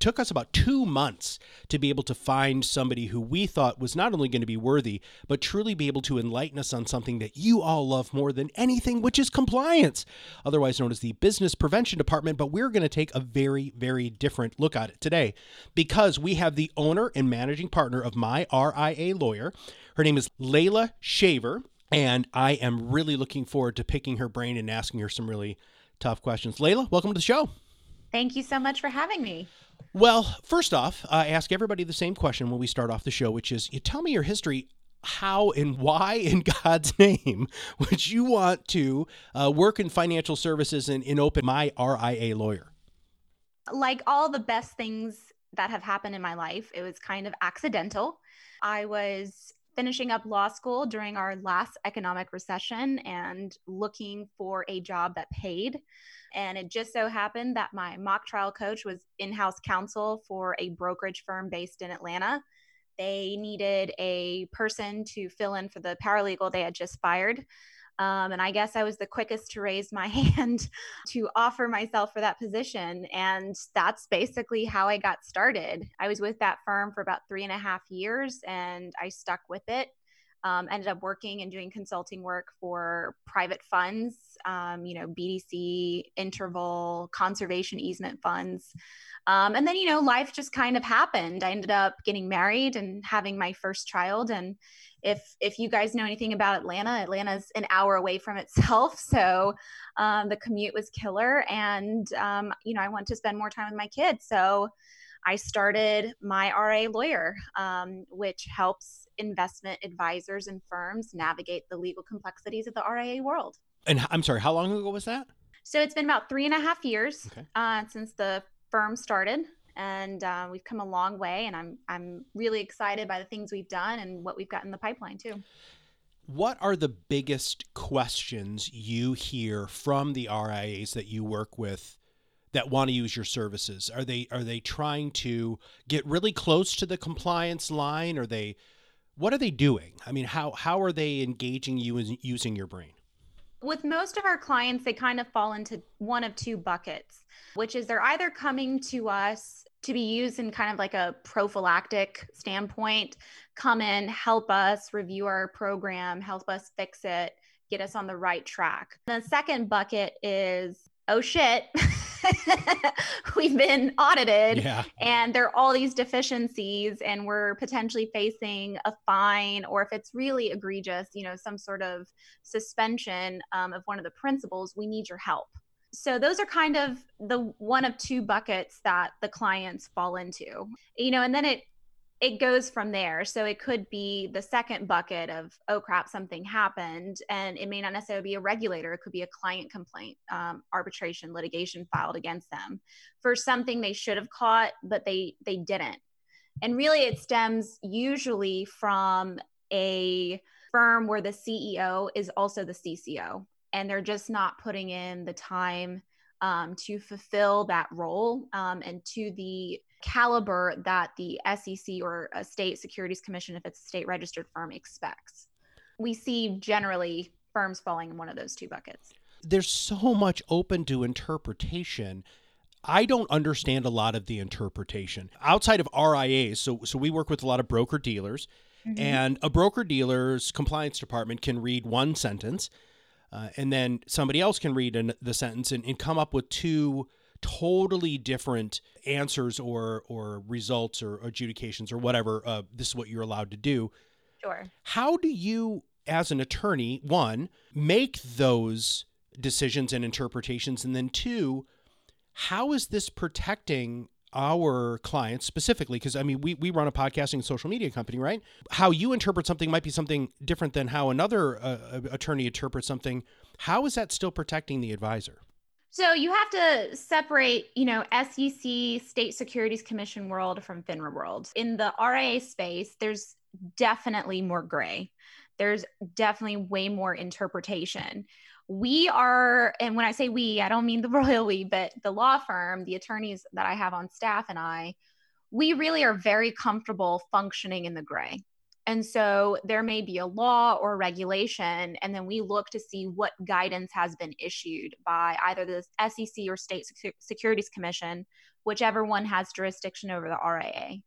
took us about two months to be able to find somebody who we thought was not only going to be worthy, but truly be able to enlighten us on something that you all love more than anything, which is compliance, otherwise known as the Business Prevention Department. But we're going to take a very, very different look at it today because we have the owner and managing partner of My RIA Lawyer. Her name is Layla Shaver. And I am really looking forward to picking her brain and asking her some really tough questions. Layla, welcome to the show. Thank you so much for having me. Well, first off, I ask everybody the same question when we start off the show, which is you tell me your history. How and why, in God's name, would you want to uh, work in financial services and, and open my RIA lawyer? Like all the best things that have happened in my life, it was kind of accidental. I was finishing up law school during our last economic recession and looking for a job that paid. And it just so happened that my mock trial coach was in house counsel for a brokerage firm based in Atlanta. They needed a person to fill in for the paralegal they had just fired. Um, and I guess I was the quickest to raise my hand to offer myself for that position. And that's basically how I got started. I was with that firm for about three and a half years and I stuck with it. Um, ended up working and doing consulting work for private funds, um, you know, BDC, interval, conservation easement funds. Um, and then, you know, life just kind of happened. I ended up getting married and having my first child. And if if you guys know anything about Atlanta, Atlanta's an hour away from itself, so um, the commute was killer, and um, you know I want to spend more time with my kids, so I started my RIA lawyer, um, which helps investment advisors and firms navigate the legal complexities of the RIA world. And I'm sorry, how long ago was that? So it's been about three and a half years okay. uh, since the firm started and uh, we've come a long way and i'm i'm really excited by the things we've done and what we've got in the pipeline too what are the biggest questions you hear from the RIAs that you work with that want to use your services? Are they are they trying to get really close to the compliance line? Are they what are they doing? I mean, how how are they engaging you in using your brain? With most of our clients, they kind of fall into one of two buckets, which is they're either coming to us to be used in kind of like a prophylactic standpoint come in help us review our program help us fix it get us on the right track. The second bucket is oh shit we've been audited yeah. and there are all these deficiencies and we're potentially facing a fine or if it's really egregious you know some sort of suspension um, of one of the principals we need your help so those are kind of the one of two buckets that the clients fall into you know and then it it goes from there. So it could be the second bucket of oh crap something happened and it may not necessarily be a regulator it could be a client complaint um, arbitration litigation filed against them for something they should have caught but they they didn't. And really it stems usually from a firm where the ceo is also the cco and they're just not putting in the time um, to fulfill that role um, and to the caliber that the SEC or a state securities commission, if it's a state registered firm, expects. We see generally firms falling in one of those two buckets. There's so much open to interpretation. I don't understand a lot of the interpretation outside of RIAs. So, so we work with a lot of broker dealers, mm-hmm. and a broker dealer's compliance department can read one sentence uh, and then somebody else can read an, the sentence and, and come up with two totally different answers or or results or adjudications or whatever uh, this is what you're allowed to do. Sure. How do you as an attorney one make those decisions and interpretations? And then two how is this protecting our clients specifically? Because i mean we, we run a podcasting and social media company right? How you interpret something might be something different than how another uh, attorney interprets something. How is that still protecting the advisor So you have to separate, you know, SEC, State Securities Commission world from FINRA world. In the RIA space, there's definitely more gray. There's definitely way more interpretation. We are, and when I say we, I don't mean the royal we, but the law firm, the attorneys that I have on staff and I, we really are very comfortable functioning in the gray. And so there may be a law or regulation, and then we look to see what guidance has been issued by either the SEC or State Securities Commission, whichever one has jurisdiction over the RIA.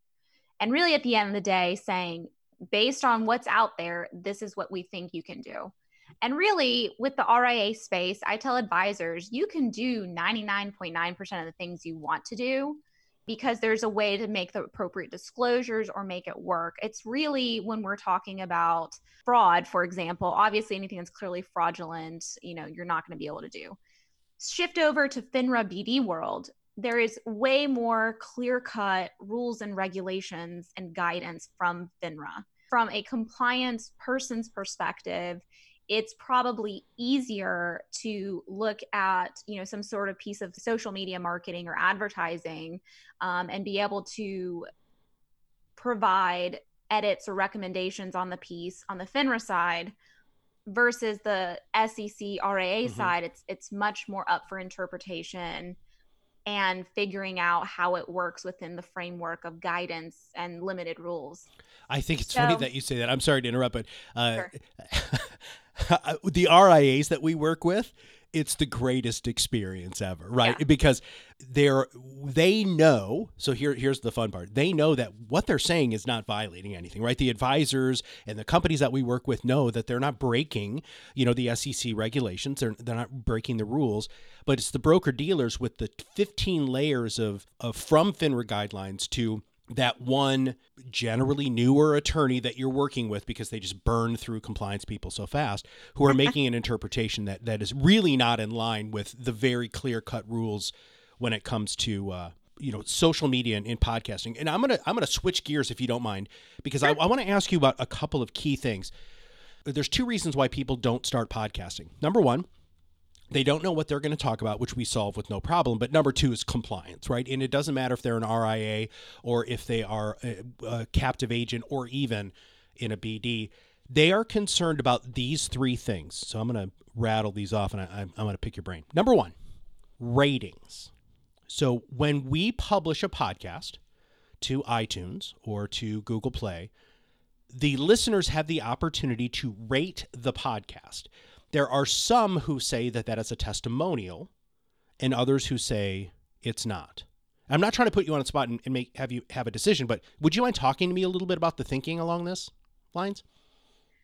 And really, at the end of the day, saying, based on what's out there, this is what we think you can do. And really, with the RIA space, I tell advisors you can do 99.9% of the things you want to do because there's a way to make the appropriate disclosures or make it work. It's really when we're talking about fraud, for example, obviously anything that's clearly fraudulent, you know, you're not going to be able to do. Shift over to FINRA BD world. There is way more clear cut rules and regulations and guidance from FINRA. From a compliance person's perspective, it's probably easier to look at you know some sort of piece of social media marketing or advertising um, and be able to provide edits or recommendations on the piece on the FINRA side versus the SEC RIA mm-hmm. side. It's it's much more up for interpretation and figuring out how it works within the framework of guidance and limited rules. I think it's so, funny that you say that. I'm sorry to interrupt, but uh, sure. the RIAs that we work with, it's the greatest experience ever, right? Yeah. Because they're they know. So here here's the fun part. They know that what they're saying is not violating anything, right? The advisors and the companies that we work with know that they're not breaking, you know, the SEC regulations. They're they're not breaking the rules, but it's the broker dealers with the 15 layers of of from FINRA guidelines to that one generally newer attorney that you're working with because they just burn through compliance people so fast who are making an interpretation that that is really not in line with the very clear cut rules when it comes to uh, you know social media and, and, podcasting. And i'm gonna i'm gonna switch gears if you don't mind because i, I want to ask you about a couple of key things. There's two reasons why people don't start podcasting. Number one they don't know what they're going to talk about, which we solve with no problem. But number two is compliance, right? And it doesn't matter if they're an RIA or if they are a, a captive agent or even in a BD. They are concerned about these three things. So I'm going to rattle these off and I, I'm going to pick your brain. Number one, ratings. So when we publish a podcast to iTunes or to Google Play, the listeners have the opportunity to rate the podcast. There are some who say that that is a testimonial, and others who say it's not. I'm not trying to put you on a spot and, and make have you have a decision, but would you mind talking to me a little bit about the thinking along this lines?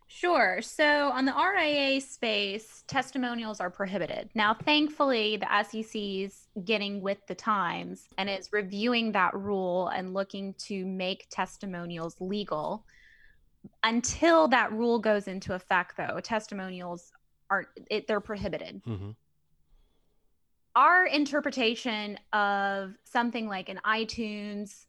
Sure. So on the RIA space, testimonials are prohibited. Now, thankfully, the SEC's getting with the times and is reviewing that rule and looking to make testimonials legal. Until that rule goes into effect, though, testimonials are it, they're prohibited. Mm-hmm. Our interpretation of something like an iTunes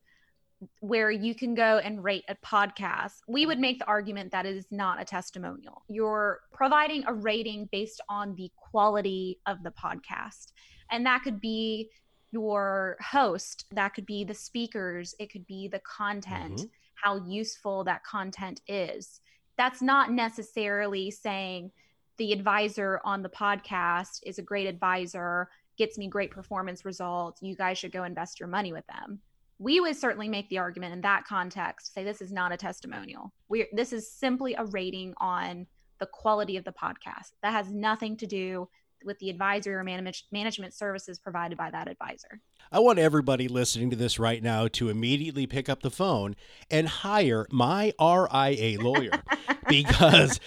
where you can go and rate a podcast, we would make the argument that it is not a testimonial. You're providing a rating based on the quality of the podcast. And that could be your host, that could be the speakers, it could be the content, mm-hmm. how useful that content is. That's not necessarily saying the advisor on the podcast is a great advisor, gets me great performance results. You guys should go invest your money with them. We would certainly make the argument in that context, say this is not a testimonial. We this is simply a rating on the quality of the podcast. That has nothing to do with the advisory or manage, management services provided by that advisor. I want everybody listening to this right now to immediately pick up the phone and hire my RIA lawyer because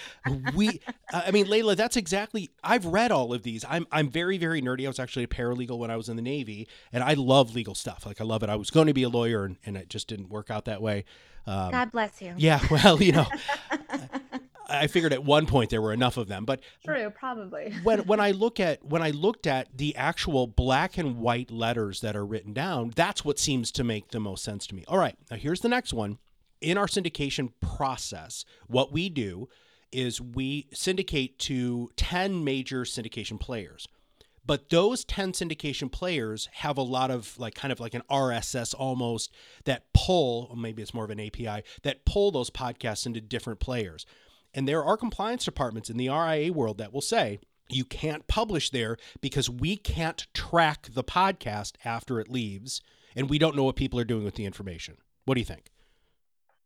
we I mean Layla that's exactly I've read all of these. I'm I'm very very nerdy. I was actually a paralegal when I was in the Navy and I love legal stuff. Like I love it. I was going to be a lawyer and, and it just didn't work out that way. Um, God bless you. Yeah, well, you know, I figured at one point there were enough of them, but true, probably. when when I look at when I looked at the actual black and white letters that are written down, that's what seems to make the most sense to me. All right, now here's the next one. In our syndication process, what we do is we syndicate to 10 major syndication players. But those 10 syndication players have a lot of like kind of like an RSS almost that pull, or maybe it's more of an API, that pull those podcasts into different players. And there are compliance departments in the RIA world that will say, you can't publish there because we can't track the podcast after it leaves and we don't know what people are doing with the information. What do you think?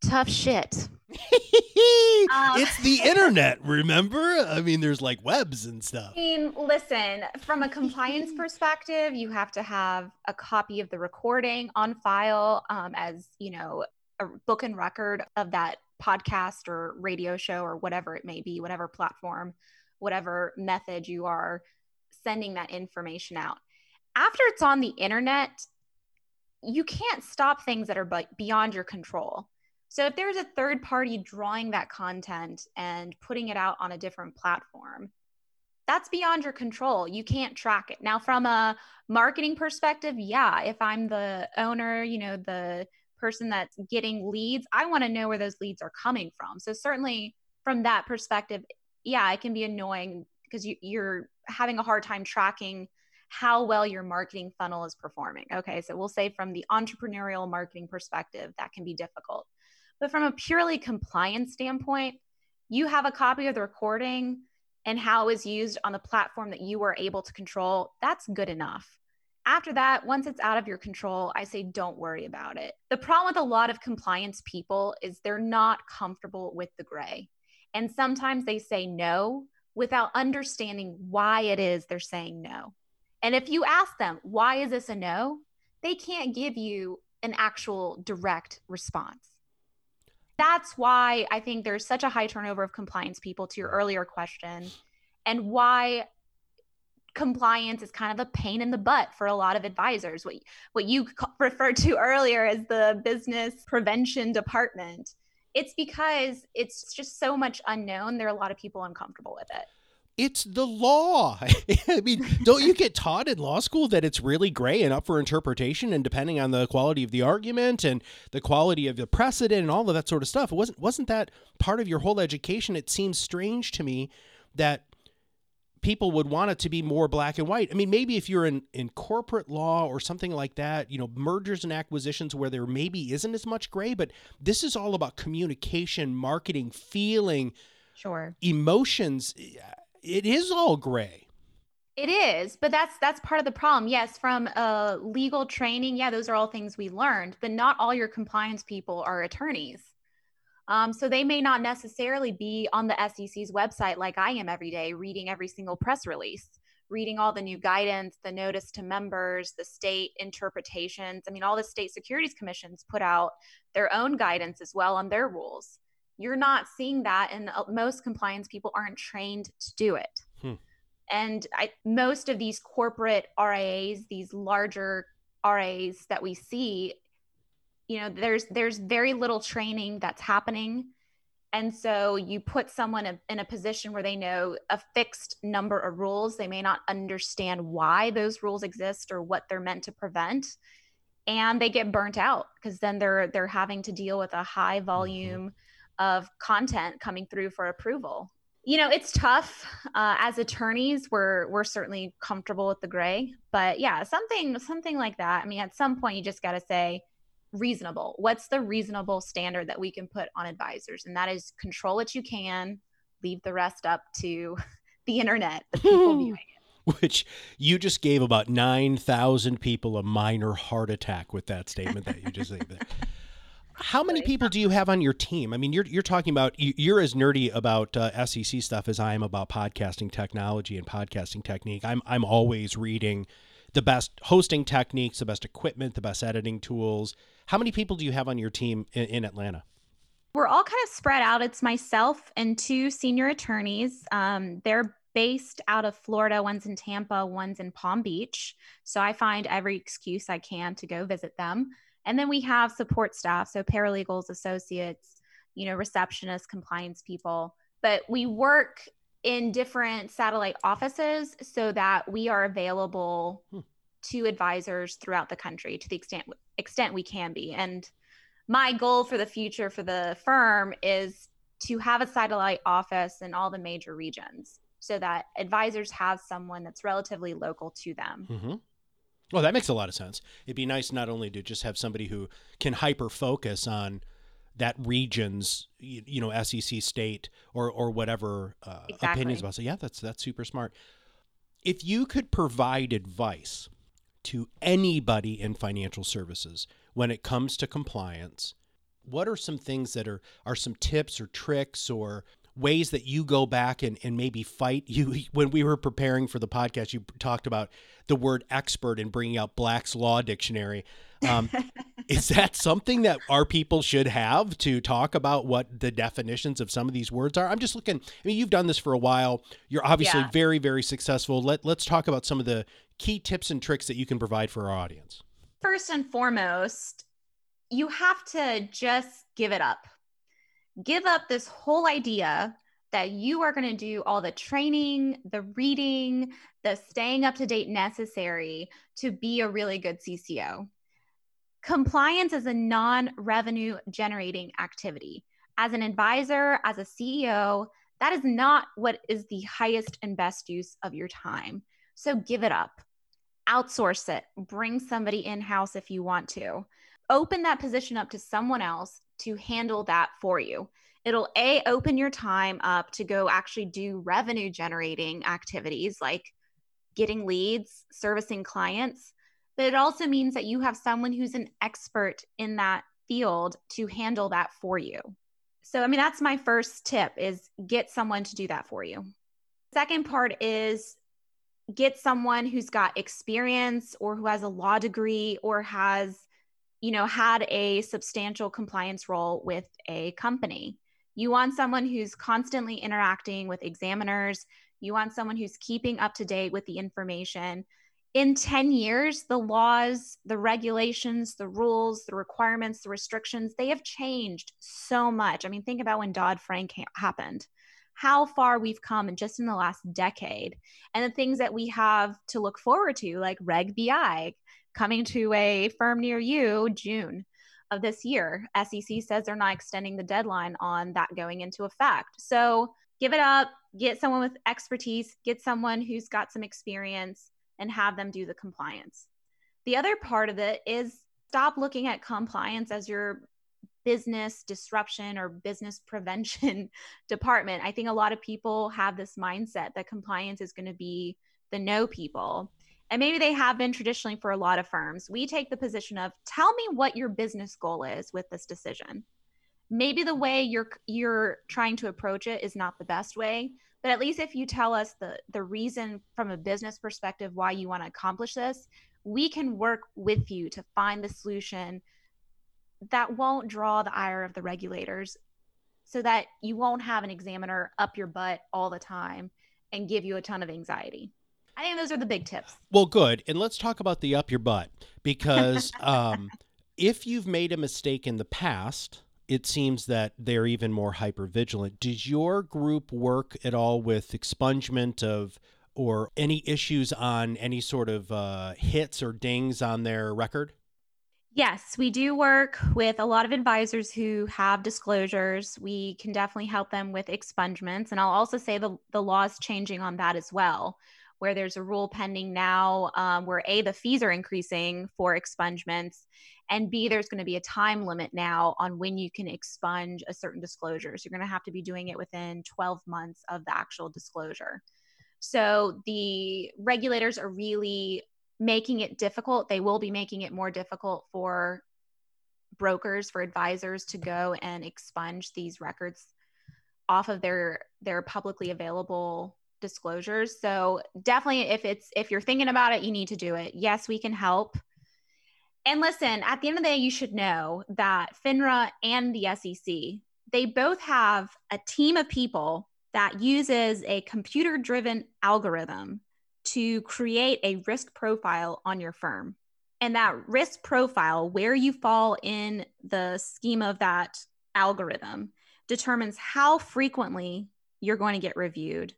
Tough shit. um, it's the internet, remember? I mean, there's like webs and stuff. I mean, listen, from a compliance perspective, you have to have a copy of the recording on file um, as, you know, a book and record of that podcast or radio show or whatever it may be, whatever platform, whatever method you are sending that information out. After it's on the internet, you can't stop things that are beyond your control. So if there's a third party drawing that content and putting it out on a different platform, that's beyond your control. You can't track it. Now, from a marketing perspective, yeah, if I'm the owner, you know, the person that's getting leads, I want to know where those leads are coming from. So, certainly from that perspective, yeah, it can be annoying because you, you're having a hard time tracking how well your marketing funnel is performing. Okay, so we'll say from the entrepreneurial marketing perspective, that can be difficult. But from a purely compliance standpoint, you have a copy of the recording and how it was used on the platform that you were able to control. That's good enough. After that, once it's out of your control, I say don't worry about it. The problem with a lot of compliance people is they're not comfortable with the gray. And sometimes they say no without understanding why it is they're saying no. And if you ask them, why is this a no? They can't give you an actual direct response that's why I think there's such a high turnover of compliance people to your earlier question and why compliance is kind of a pain in the butt for a lot of advisors what what you referred to earlier as the business prevention department it's because it's just so much unknown there are a lot of people uncomfortable with it it's the law. I mean, don't you get taught in law school that it's really gray and up for interpretation and depending on the quality of the argument and the quality of the precedent and all of that sort of stuff? It wasn't wasn't that part of your whole education? It seems strange to me that people would want it to be more black and white. I mean, maybe if you're in, in corporate law or something like that, you know, mergers and acquisitions where there maybe isn't as much gray, but this is all about communication, marketing, feeling, sure, emotions it is all gray. It is, but that's that's part of the problem. Yes, from uh, legal training, yeah, those are all things we learned, but not all your compliance people are attorneys. Um, so they may not necessarily be on the SEC's website like I am every day, reading every single press release, reading all the new guidance, the notice to members, the state interpretations. I mean, all the state securities commissions put out their own guidance as well on their rules you're not seeing that and uh, most compliance people aren't trained to do it hmm. and I, most of these corporate RIAs these larger RIAs that we see you know there's there's very little training that's happening and so you put someone in a position where they know a fixed number of rules they may not understand why those rules exist or what they're meant to prevent and they get burnt out because then they're they're having to deal with a high mm-hmm. volume mm-hmm of content coming through for approval. You know, it's tough. Uh, as attorneys, we're we're certainly comfortable with the gray, but yeah, something something like that. I mean, at some point, you just got to say reasonable. What's the reasonable standard that we can put on advisors? And that is control what you can, leave the rest up to the internet, the people viewing it. Which you just gave about 9,000 people a minor heart attack with that statement that you just said. How many people do you have on your team? I mean, you're you're talking about you're as nerdy about uh, SEC stuff as I am about podcasting technology and podcasting technique. I'm I'm always reading the best hosting techniques, the best equipment, the best editing tools. How many people do you have on your team in, in Atlanta? We're all kind of spread out. It's myself and two senior attorneys. Um, they're based out of Florida. One's in Tampa, one's in Palm Beach. So I find every excuse I can to go visit them. And then we have support staff, so paralegals, associates, you know, receptionists, compliance people. But we work in different satellite offices so that we are available hmm. to advisors throughout the country to the extent extent we can be. And my goal for the future for the firm is to have a satellite office in all the major regions so that advisors have someone that's relatively local to them. Mm-hmm. Well, that makes a lot of sense. It'd be nice not only to just have somebody who can hyper focus on that region's you know SEC state or or whatever uh, exactly. opinions about. So yeah, that's that's super smart. If you could provide advice to anybody in financial services when it comes to compliance, what are some things that are are some tips or tricks or ways that you go back and, and maybe fight you when we were preparing for the podcast you talked about the word expert and bringing out black's law dictionary um, is that something that our people should have to talk about what the definitions of some of these words are? I'm just looking i mean you've done this for a while. You're obviously yeah. very very successful. Let, let's talk about some of the key tips and tricks that you can provide for our audience. First and foremost you have to just give it up. Give up this whole idea that you are going to do all the training, the reading, the staying up to date necessary to be a really good CCO. Compliance is a non revenue generating activity. As an advisor, as a CEO, that is not what is the highest and best use of your time. So give it up, outsource it, bring somebody in house if you want to. Open that position up to someone else to handle that for you. It'll A, open your time up to go actually do revenue generating activities like getting leads, servicing clients. But it also means that you have someone who's an expert in that field to handle that for you. So, I mean, that's my first tip is get someone to do that for you. Second part is get someone who's got experience or who has a law degree or has you know, had a substantial compliance role with a company. You want someone who's constantly interacting with examiners. You want someone who's keeping up to date with the information. In 10 years, the laws, the regulations, the rules, the requirements, the restrictions, they have changed so much. I mean, think about when Dodd Frank ha- happened, how far we've come just in the last decade, and the things that we have to look forward to, like Reg BI, coming to a firm near you June of this year. SEC says they're not extending the deadline on that going into effect. So give it up, get someone with expertise, get someone who's got some experience, and have them do the compliance. The other part of it is stop looking at compliance as your business disruption or business prevention department. I think a lot of people have this mindset that compliance is going to be the no people and maybe they have been traditionally for a lot of firms, we take the position of tell me what your business goal is with this decision. Maybe the way you're you're trying to approach it is not the best way, but at least if you tell us the the reason from a business perspective why you want to accomplish this, we can work with you to find the solution that won't draw the ire of the regulators so that you won't have an examiner up your butt all the time and give you a ton of anxiety. I think those are the big tips. Well, good. And let's talk about the up your butt because um, if you've made a mistake in the past, it seems that they're even more hyper vigilant. Does your group work at all with expungement of or any issues on any sort of uh, hits or dings on their record? Yes, we do work with a lot of advisors who have disclosures. We can definitely help them with expungements. And I'll also say the, the law is changing on that as well where there's a rule pending now um, where A, the fees are increasing for expungements, and B, there's going to be a time limit now on when you can expunge a certain disclosure. So you're going to have to be doing it within 12 months of the actual disclosure. So the regulators are really making it difficult. They will be making it more difficult for brokers, for advisors to go and expunge these records off of their their publicly available disclosures. So definitely if it's if you're thinking about it, you need to do it. Yes, we can help. And listen, at the end of the day, you should know that FINRA and the SEC, they both have a team of people that uses a computer driven algorithm to create a risk profile on your firm. And that risk profile, where you fall in the scheme of that algorithm, determines how frequently you're going to get reviewed,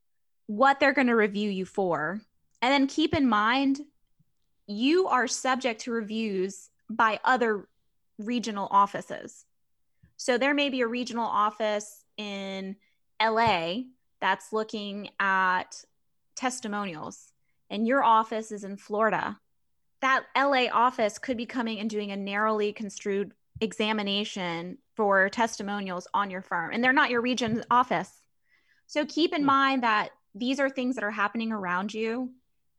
what they're going to review you for. And then keep in mind, you are subject to reviews by other regional offices. So there may be a regional office in LA that's looking at testimonials and your office is in Florida, that LA office could be coming and doing a narrowly construed examination for testimonials on your firm, and they're not your region office. So keep in hmm. mind that these are things that are happening around you.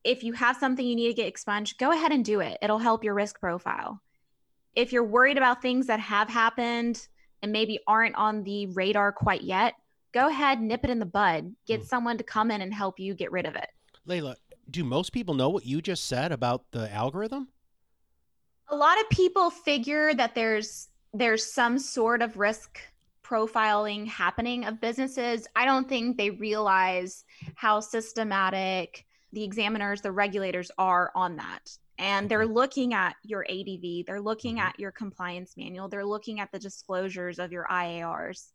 If you have something you need to get expunged, go ahead and do it. It'll help your risk profile. If you're worried about things that have happened and maybe aren't on the radar quite yet, go ahead, nip it in the bud. Get mm. someone to come in and help you get rid of it. Layla, do most people know what you just said about the algorithm? A lot of people figure that there's there's some sort of risk profiling happening of businesses. I don't think they realize how systematic the examiners, the regulators are on that. And they're looking at your ADV, they're looking mm-hmm. at your compliance manual, they're looking at the disclosures of your IARs.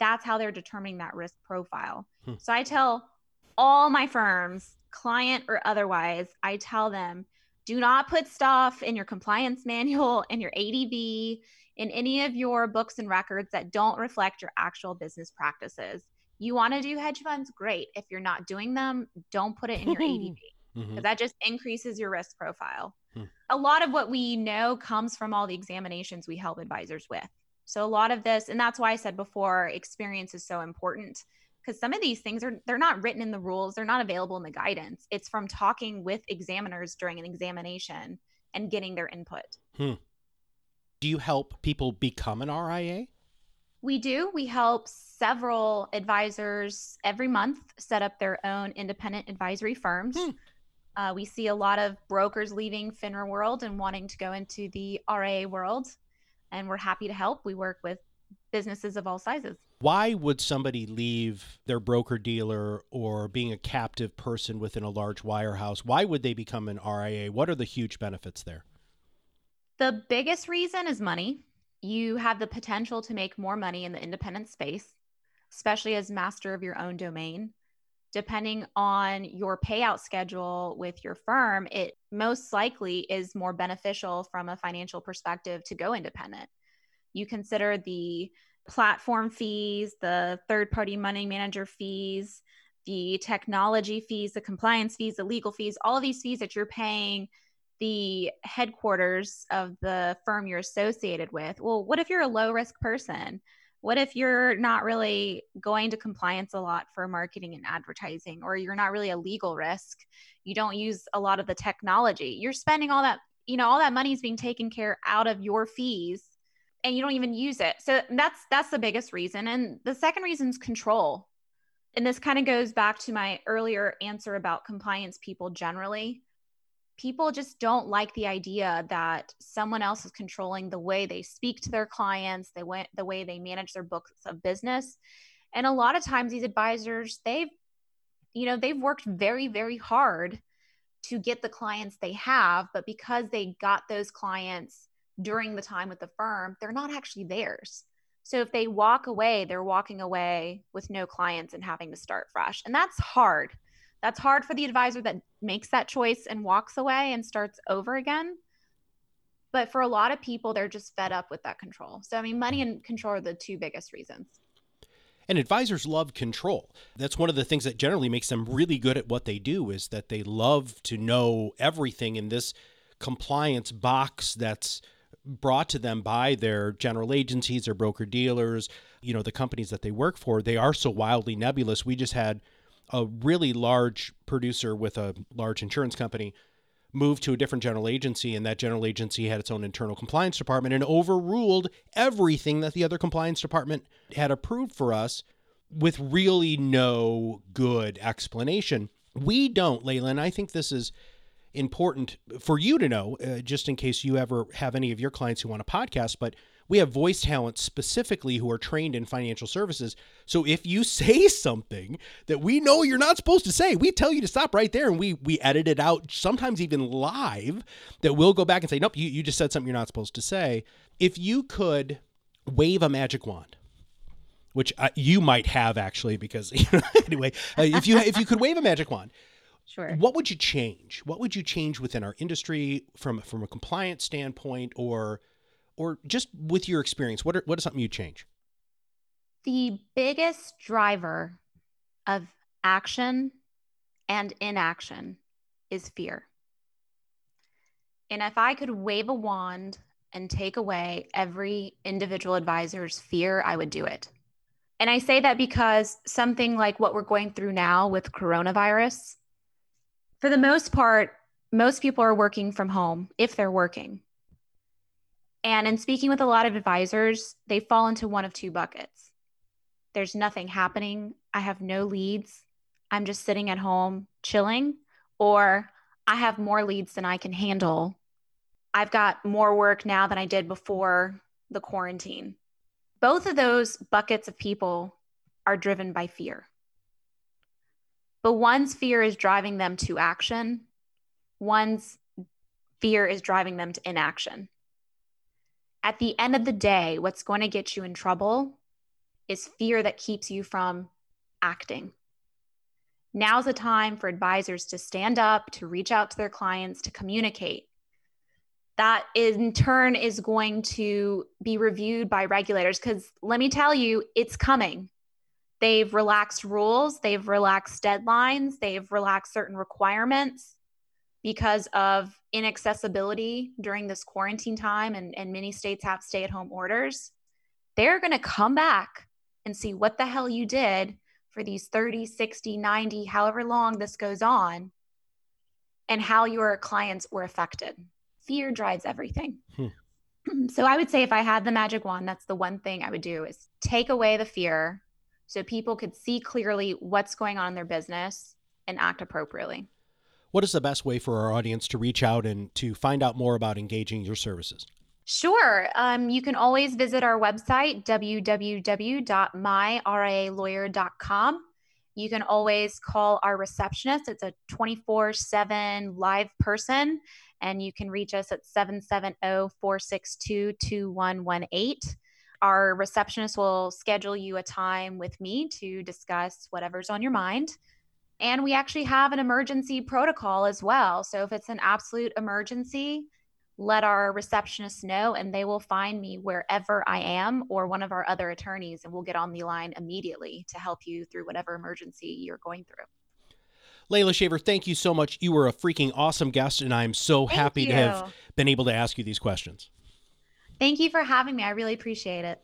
That's how they're determining that risk profile. Hmm. So I tell all my firms, client or otherwise, I tell them do not put stuff in your compliance manual and your ADV in any of your books and records that don't reflect your actual business practices. You want to do hedge funds? Great. If you're not doing them, don't put it in your ADV because mm-hmm. that just increases your risk profile. Hmm. A lot of what we know comes from all the examinations we help advisors with. So a lot of this, and that's why I said before, experience is so important because some of these things are they're not written in the rules, they're not available in the guidance. It's from talking with examiners during an examination and getting their input. Hmm. Do you help people become an RIA? We do. We help several advisors every month set up their own independent advisory firms. Hmm. Uh, we see a lot of brokers leaving FINRA world and wanting to go into the RIA world, and we're happy to help. We work with businesses of all sizes. Why would somebody leave their broker dealer or being a captive person within a large wirehouse? Why would they become an RIA? What are the huge benefits there? The biggest reason is money. You have the potential to make more money in the independent space, especially as master of your own domain. Depending on your payout schedule with your firm, it most likely is more beneficial from a financial perspective to go independent. You consider the platform fees, the third party money manager fees, the technology fees, the compliance fees, the legal fees, all of these fees that you're paying the headquarters of the firm you're associated with. Well, what if you're a low risk person? What if you're not really going to compliance a lot for marketing and advertising, or you're not really a legal risk? You don't use a lot of the technology. You're spending all that, you know, all that money is being taken care out of your fees and you don't even use it. So that's that's the biggest reason. And the second reason is control. And this kind of goes back to my earlier answer about compliance people generally people just don't like the idea that someone else is controlling the way they speak to their clients, they went the way they manage their books of business. And a lot of times these advisors, they've you know, they've worked very very hard to get the clients they have, but because they got those clients during the time with the firm, they're not actually theirs. So if they walk away, they're walking away with no clients and having to start fresh. And that's hard that's hard for the advisor that makes that choice and walks away and starts over again. But for a lot of people, they're just fed up with that control. So, I mean, money and control are the two biggest reasons. And advisors love control. That's one of the things that generally makes them really good at what they do is that they love to know everything in this compliance box that's brought to them by their general agencies or broker dealers, you know, the companies that they work for. They are so wildly nebulous. We just had a really large producer with a large insurance company moved to a different general agency and that general agency had its own internal compliance department and overruled everything that the other compliance department had approved for us with really no good explanation. We don't Layla and I think this is important for you to know uh, just in case you ever have any of your clients who want a podcast but we have voice talent specifically who are trained in financial services. So if you say something that we know you're not supposed to say, we tell you to stop right there and we we edit it out, sometimes even live, that we'll go back and say, nope, you, you just said something you're not supposed to say. If you could wave a magic wand, which uh, you might have actually, because anyway, uh, if you if you could wave a magic wand, Sure. What would you change? What would you change within our industry from from a compliance standpoint or or just with your experience, what are, what is something you change? The biggest driver of action and inaction is fear. And if I could wave a wand and take away every individual advisor's fear, I would do it. And I say that because something like what we're going through now with coronavirus, for the most part, most people are working from home if they're working. And in speaking with a lot of advisors, they fall into one of two buckets. There's nothing happening. I have no leads. I'm just sitting at home chilling, or I have more leads than I can handle. I've got more work now than I did before the quarantine. Both of those buckets of people are driven by fear. But one's fear is driving them to action, one's fear is driving them to inaction. At the end of the day, what's going to get you in trouble is fear that keeps you from acting. Now's the time for advisors to stand up, to reach out to their clients, to communicate. That in turn is going to be reviewed by regulators because let me tell you, it's coming. They've relaxed rules, they've relaxed deadlines, they've relaxed certain requirements because of inaccessibility during this quarantine time, and, and many states have stay at home orders. They're going to come back and see what the hell you did for these 30, 60, 90, however long this goes on, and how your clients were affected. Fear drives everything. Hmm. So I would say if I had the magic wand, that's the one thing I would do is take away the fear so people could see clearly what's going on in their business and act appropriately. What is the best way for our audience to reach out and to find out more about engaging your services? Sure. Um, you can always visit our website, www.myrialawyer.com. You can always call our receptionist. It's a 24 7 live person, and you can reach us at 770 462 2118. Our receptionist will schedule you a time with me to discuss whatever's on your mind. And we actually have an emergency protocol as well. So if it's an absolute emergency, let our receptionist know and they will find me wherever I am or one of our other attorneys and we'll get on the line immediately to help you through whatever emergency you're going through. Layla Shaver, thank you so much. You were a freaking awesome guest, and I'm so thank happy you. to have been able to ask you these questions. Thank you for having me. I really appreciate it.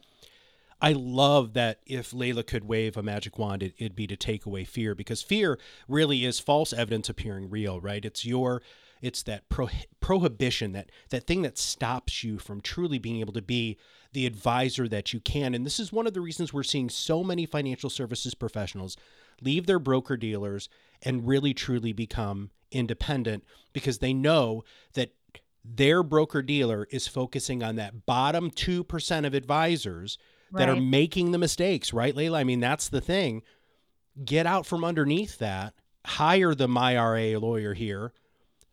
I love that if Layla could wave a magic wand, it, would be to take away fear because fear really is false evidence appearing real, right? It's your it's that pro- prohibition that that thing that stops you from truly being able to be the advisor that you can and this is one of the reasons we're seeing so many financial services professionals leave their broker dealers and really truly become independent because they know that their broker dealer is focusing on that bottom 2% of advisors that right. are making the mistakes, right, Layla? I mean, that's the thing. Get out from underneath that, hire the My RIA lawyer here,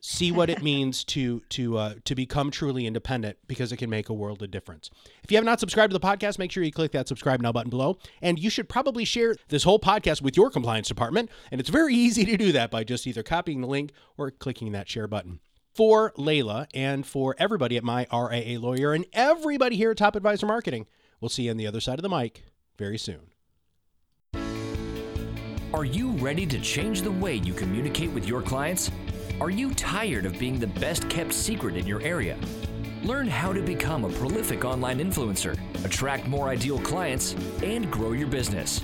see what it means to to uh, to become truly independent because it can make a world of difference. If you have not subscribed to the podcast, make sure you click that subscribe now button below, and you should probably share this whole podcast with your compliance department. And it's very easy to do that by just either copying the link or clicking that share button. For Layla and for everybody at my RIA lawyer and everybody here at Top Advisor Marketing, we'll see you on the other side of the mic very soon. Are you ready to change the way you communicate with your clients? Are you tired of being the best kept secret in your area? Learn how to become a prolific online influencer, attract more ideal clients, and grow your business.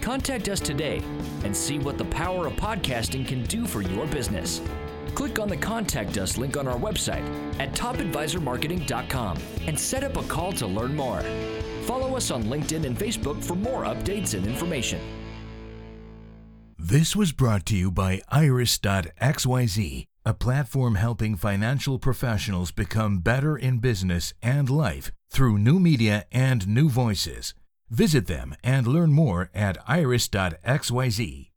Contact us today and see what the power of podcasting can do for your business. Click on the Contact Us link on our website at topadvisormarketing.com and set up a call to learn more. Follow us on LinkedIn and Facebook for more updates and information. This was brought to you by Iris.xyz, a platform helping financial professionals become better in business and life through new media and new voices. Visit them and learn more at iris.xyz.